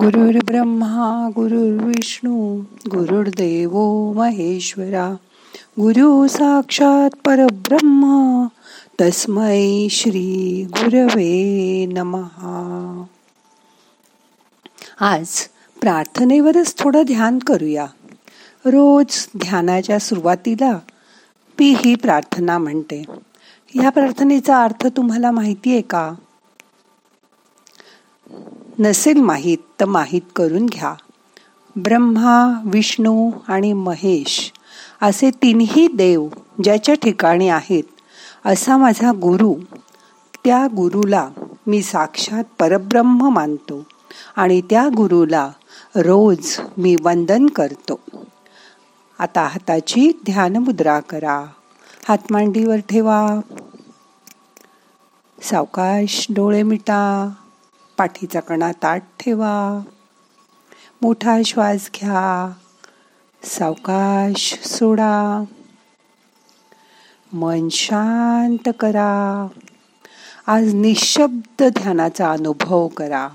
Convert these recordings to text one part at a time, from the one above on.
गुरुर् ब्रह्मा गुरुर्विष्णू गुरुर्देव महेश्वरा गुरु साक्षात परब्रह्म तस्मै श्री गुरवे नमहा आज प्रार्थनेवरच थोडं ध्यान करूया. रोज ध्यानाच्या सुरुवातीला पी ही प्रार्थना म्हणते. या प्रार्थनेचा अर्थ तुम्हाला माहिती आहे का? नसेल माहीत तर माहीत करून घ्या. ब्रह्मा विष्णू आणि महेश असे तिन्ही देव ज्याच्या ठिकाणी आहेत असा माझा गुरु त्या गुरुला मी साक्षात परब्रह्म मानतो आणि त्या गुरुला रोज मी वंदन करतो. आता हाताची ध्यानमुद्रा करा. हात मांडीवर ठेवा. सावकाश डोळे मिटा. पाठीचा कणा ताट ठेवा. मोठा श्वास घ्या. सावकाश सोडा. मन शांत करा. आज निशब्द ध्यानाचा अनुभव करा.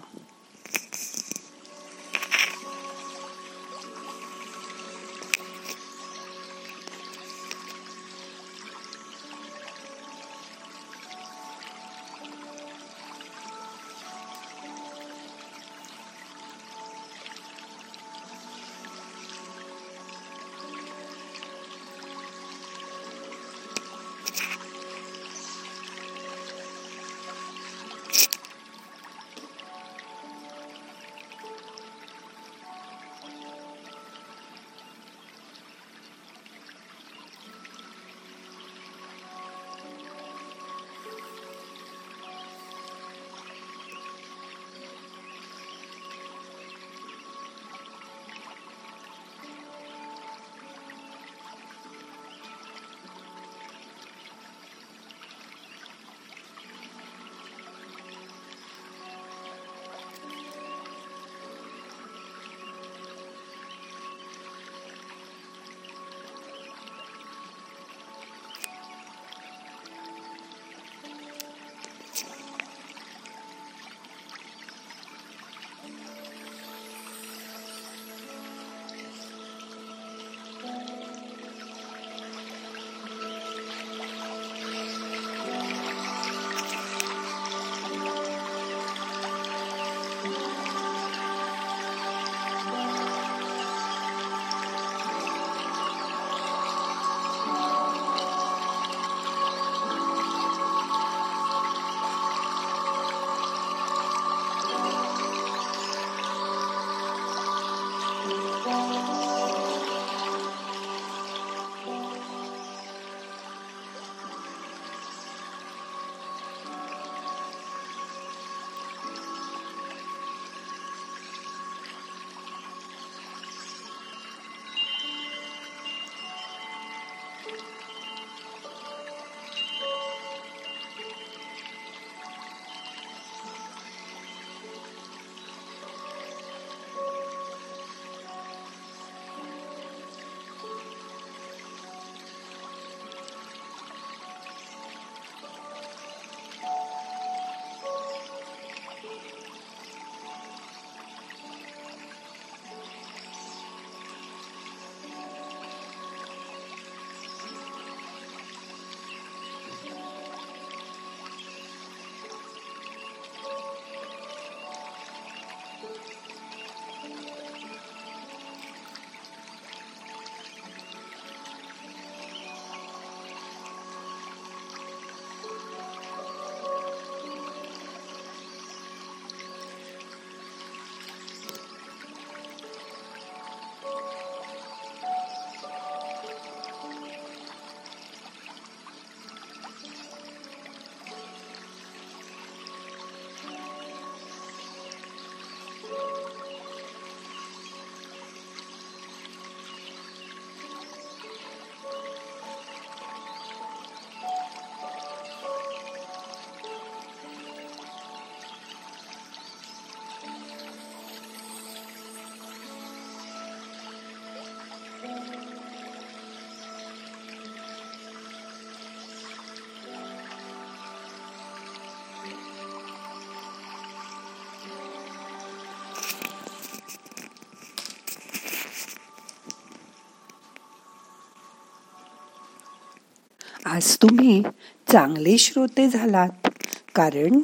आज तुम्ही चांगले श्रोते झालात. कारण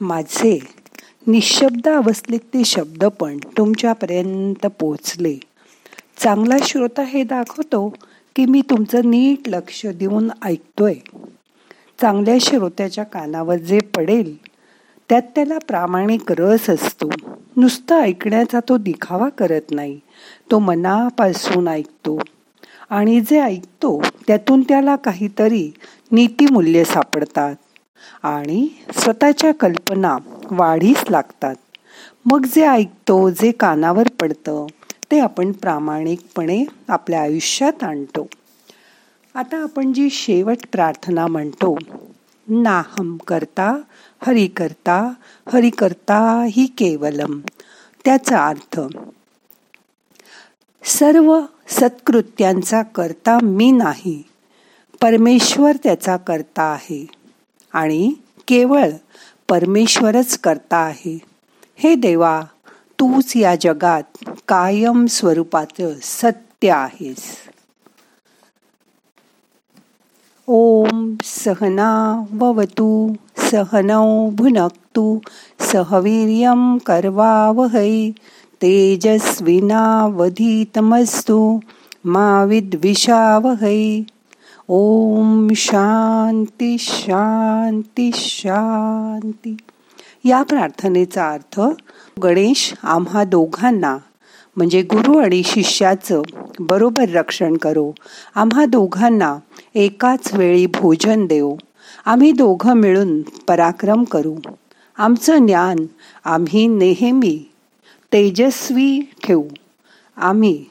माझे निशब्द अवस्थेत ते शब्द पण तुमच्यापर्यंत पोचले चांगला श्रोता हे दाखवतो की मी तुमचं नीट लक्ष देऊन ऐकतोय. चांगल्या श्रोत्याच्या कानावर जे पडेल त्यात त्याला प्रामाणिक रस असतो. नुसतं ऐकण्याचा तो दिखावा करत नाही. तो मनापासून ऐकतो. आणि जे ऐकतो त्यातून त्याला काहीतरी नीतिमूल्य सापडतात. आणि स्वतःच्या कल्पना वाढीस लागतात. मग जे ऐकतो जे कानावर पडतं ते आपण प्रामाणिकपणे आपल्या आयुष्यात आणतो. आता आपण जी शेवट प्रार्थना म्हणतो नाहम करता हरि करता हरि करता ही केवलम. त्याचा अर्थ सर्व सत्कृत्यांचा करता मी नाही. परमेश्वर त्याचा करता आहे. आणि केवळ परमेश्वरच करता आहे. हे देवा तूच या जगात कायम स्वरूपाचं सत्य आहेस. ओम सहना ववतू सहनौ भुनक्तु सहवीर्यं करवावहै तेजस्विनावधीतमस्तु मा विद्विषावहै। ओम शांती शांती शांती या प्रार्थनेचा अर्थ गणेश आम्हा दोघांना म्हणजे गुरु आणि शिष्याचं बरोबर रक्षण करो. आम्हा दोघांना एकाच वेळी भोजन देऊ आम्ही दोघं मिळून पराक्रम करू. आमचं ज्ञान आम्ही नेहमी तेजस्वी ठेवू. आम्ही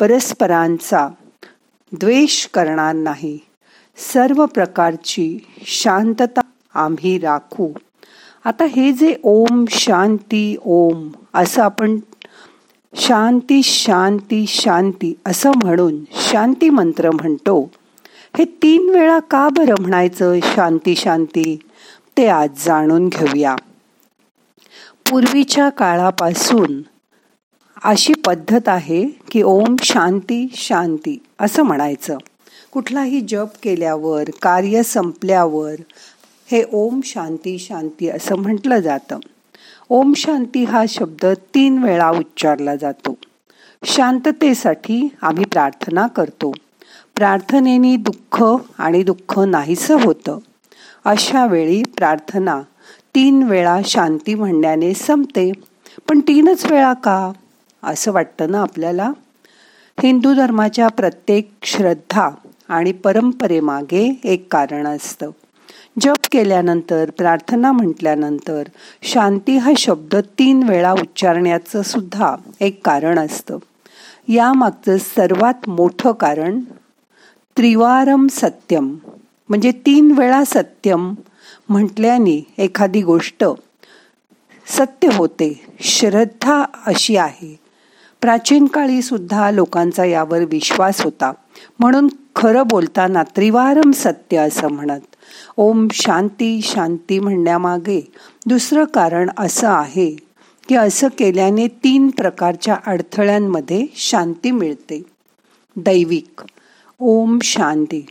परस्परांचा द्वेष करणार नाही. सर्व प्रकारची शांतता आम्ही राखू. आता हे जे ओम शांती ओम असं आपण शांती शांती शांती असं म्हणून शांती मंत्र म्हणतो हे तीन वेळा का बरं म्हणायचं शांती शांती? ते आज जाणून घेऊया. पूर्वीच्या काळापासून अशी पद्धत आहे की ओम शांती शांती असं म्हणायचं. कुठलाही जप केल्यावर कार्य संपल्यावर हे ओम शांती शांती असं म्हटलं जातं. ओम शांती हा शब्द तीन वेळा उच्चारला जातो. शांततेसाठी आम्ही प्रार्थना करतो. प्रार्थनेने दुःख आणि दुःख नाहीसं होतं. अशा वेळी प्रार्थना तीन वेळा शांती म्हणण्याने संपते. पण तीनच वेळा का? असं वाटतं ना आपल्याला? हिंदू धर्माच्या प्रत्येक श्रद्धा आणि परंपरेमागे एक कारण असतं. जप केल्यानंतर प्रार्थना म्हटल्यानंतर शांती हा शब्द तीन वेळा उच्चारण्याचं सुद्धा एक कारण असतं. यामागचं सर्वात मोठं कारण त्रिवारम सत्यम म्हणजे तीन वेळा सत्यम म्हटल्याने एखादी गोष्ट सत्य होते श्रद्धा अशी आहे. प्राचीन काळी सुद्धा लोकांचा यावर विश्वास होता. म्हणून खरं बोलताना त्रिवारम सत्य असं म्हणत ओम शांती शांती म्हणण्यामागे दुसरं कारण असं आहे की असं केल्याने तीन प्रकारच्या अडथळ्यांमध्ये शांती मिळते. दैविक ओम शांती.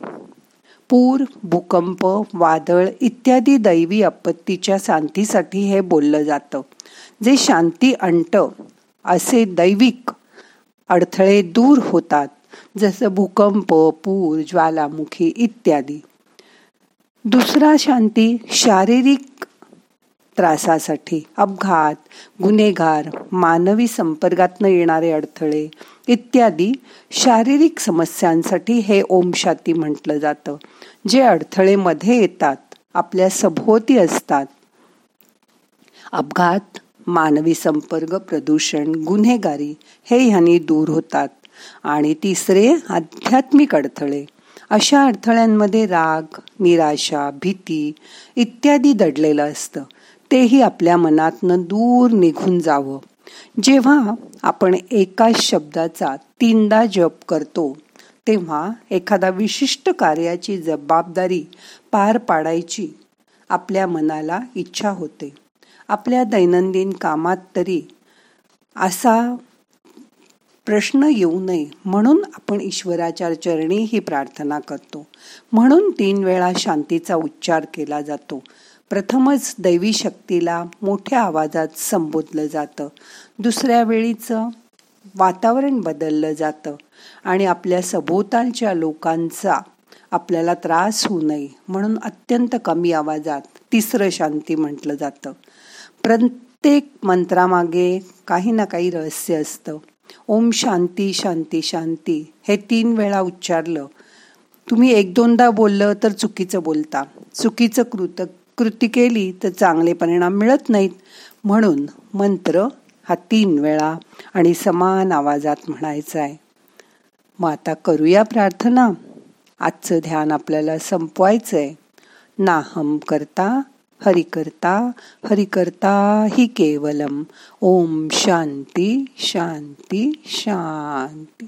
पूर भूकंप वादळ इत्यादी दैवी आपत्तीच्या शांतीसाठी हे बोललं जातं. जे शांती अंट असे दैविक अडथळे दूर होतात जसं भूकंप पूर ज्वालामुखी इत्यादी. दुसरा शांती शारीरिक त्रासासाठी अपघात गुन्हेगार मानवी संपर्कातनं येणारे अडथळे इत्यादी शारीरिक समस्यांसाठी हे ओमशाती म्हटलं जातं. जे अडथळे मध्ये येतात आपल्या सभोवती असतात. अपघात मानवी संपर्क प्रदूषण गुन्हेगारी हे ह्यांनी दूर होतात. आणि तिसरे आध्यात्मिक अडथळे. अशा अडथळ्यांमध्ये राग निराशा भीती इत्यादी दडलेलं असतं. तेही आपल्या मनातनं दूर निघून जावं. जेव्हा आपण एका शब्दाचा तीनदा जप करतो तेव्हा एखादा विशिष्ट कार्याची जबाबदारी पार पाडायची आपल्या मनाला इच्छा होते. आपल्या दैनंदिन कामात तरी असा प्रश्न येऊ नये. म्हणून आपण ईश्वराच्या चरणी ही प्रार्थना करतो. म्हणून तीन वेळा शांतीचा उच्चार केला जातो. प्रथमच दैवी शक्तीला मोठ्या आवाजात संबोधलं जातं. दुसऱ्या वेळीचं वातावरण बदललं जातं आणि आपल्या सभोवतालच्या लोकांचा आपल्याला त्रास होऊ नये म्हणून अत्यंत कमी आवाजात तिसरं शांती म्हटलं जातं. प्रत्येक मंत्रामागे काही ना काही रहस्य असतं. ओम शांती शांती शांती हे तीन वेळा उच्चारलं. तुम्ही एक दोनदा बोललं तर चुकीचं बोलता. चुकीचं कृत कृती केली तर चांगले परिणाम मिळत नाहीत. म्हणून मंत्र हा तीन वेळा आणि समान आवाजात म्हणायचा आहे. मग आता करूया प्रार्थना. आजचं ध्यान आपल्याला संपवायचं आहे नाहम करता हरि करता हरि करता हि केवलम. ओम शांती शांती शांती.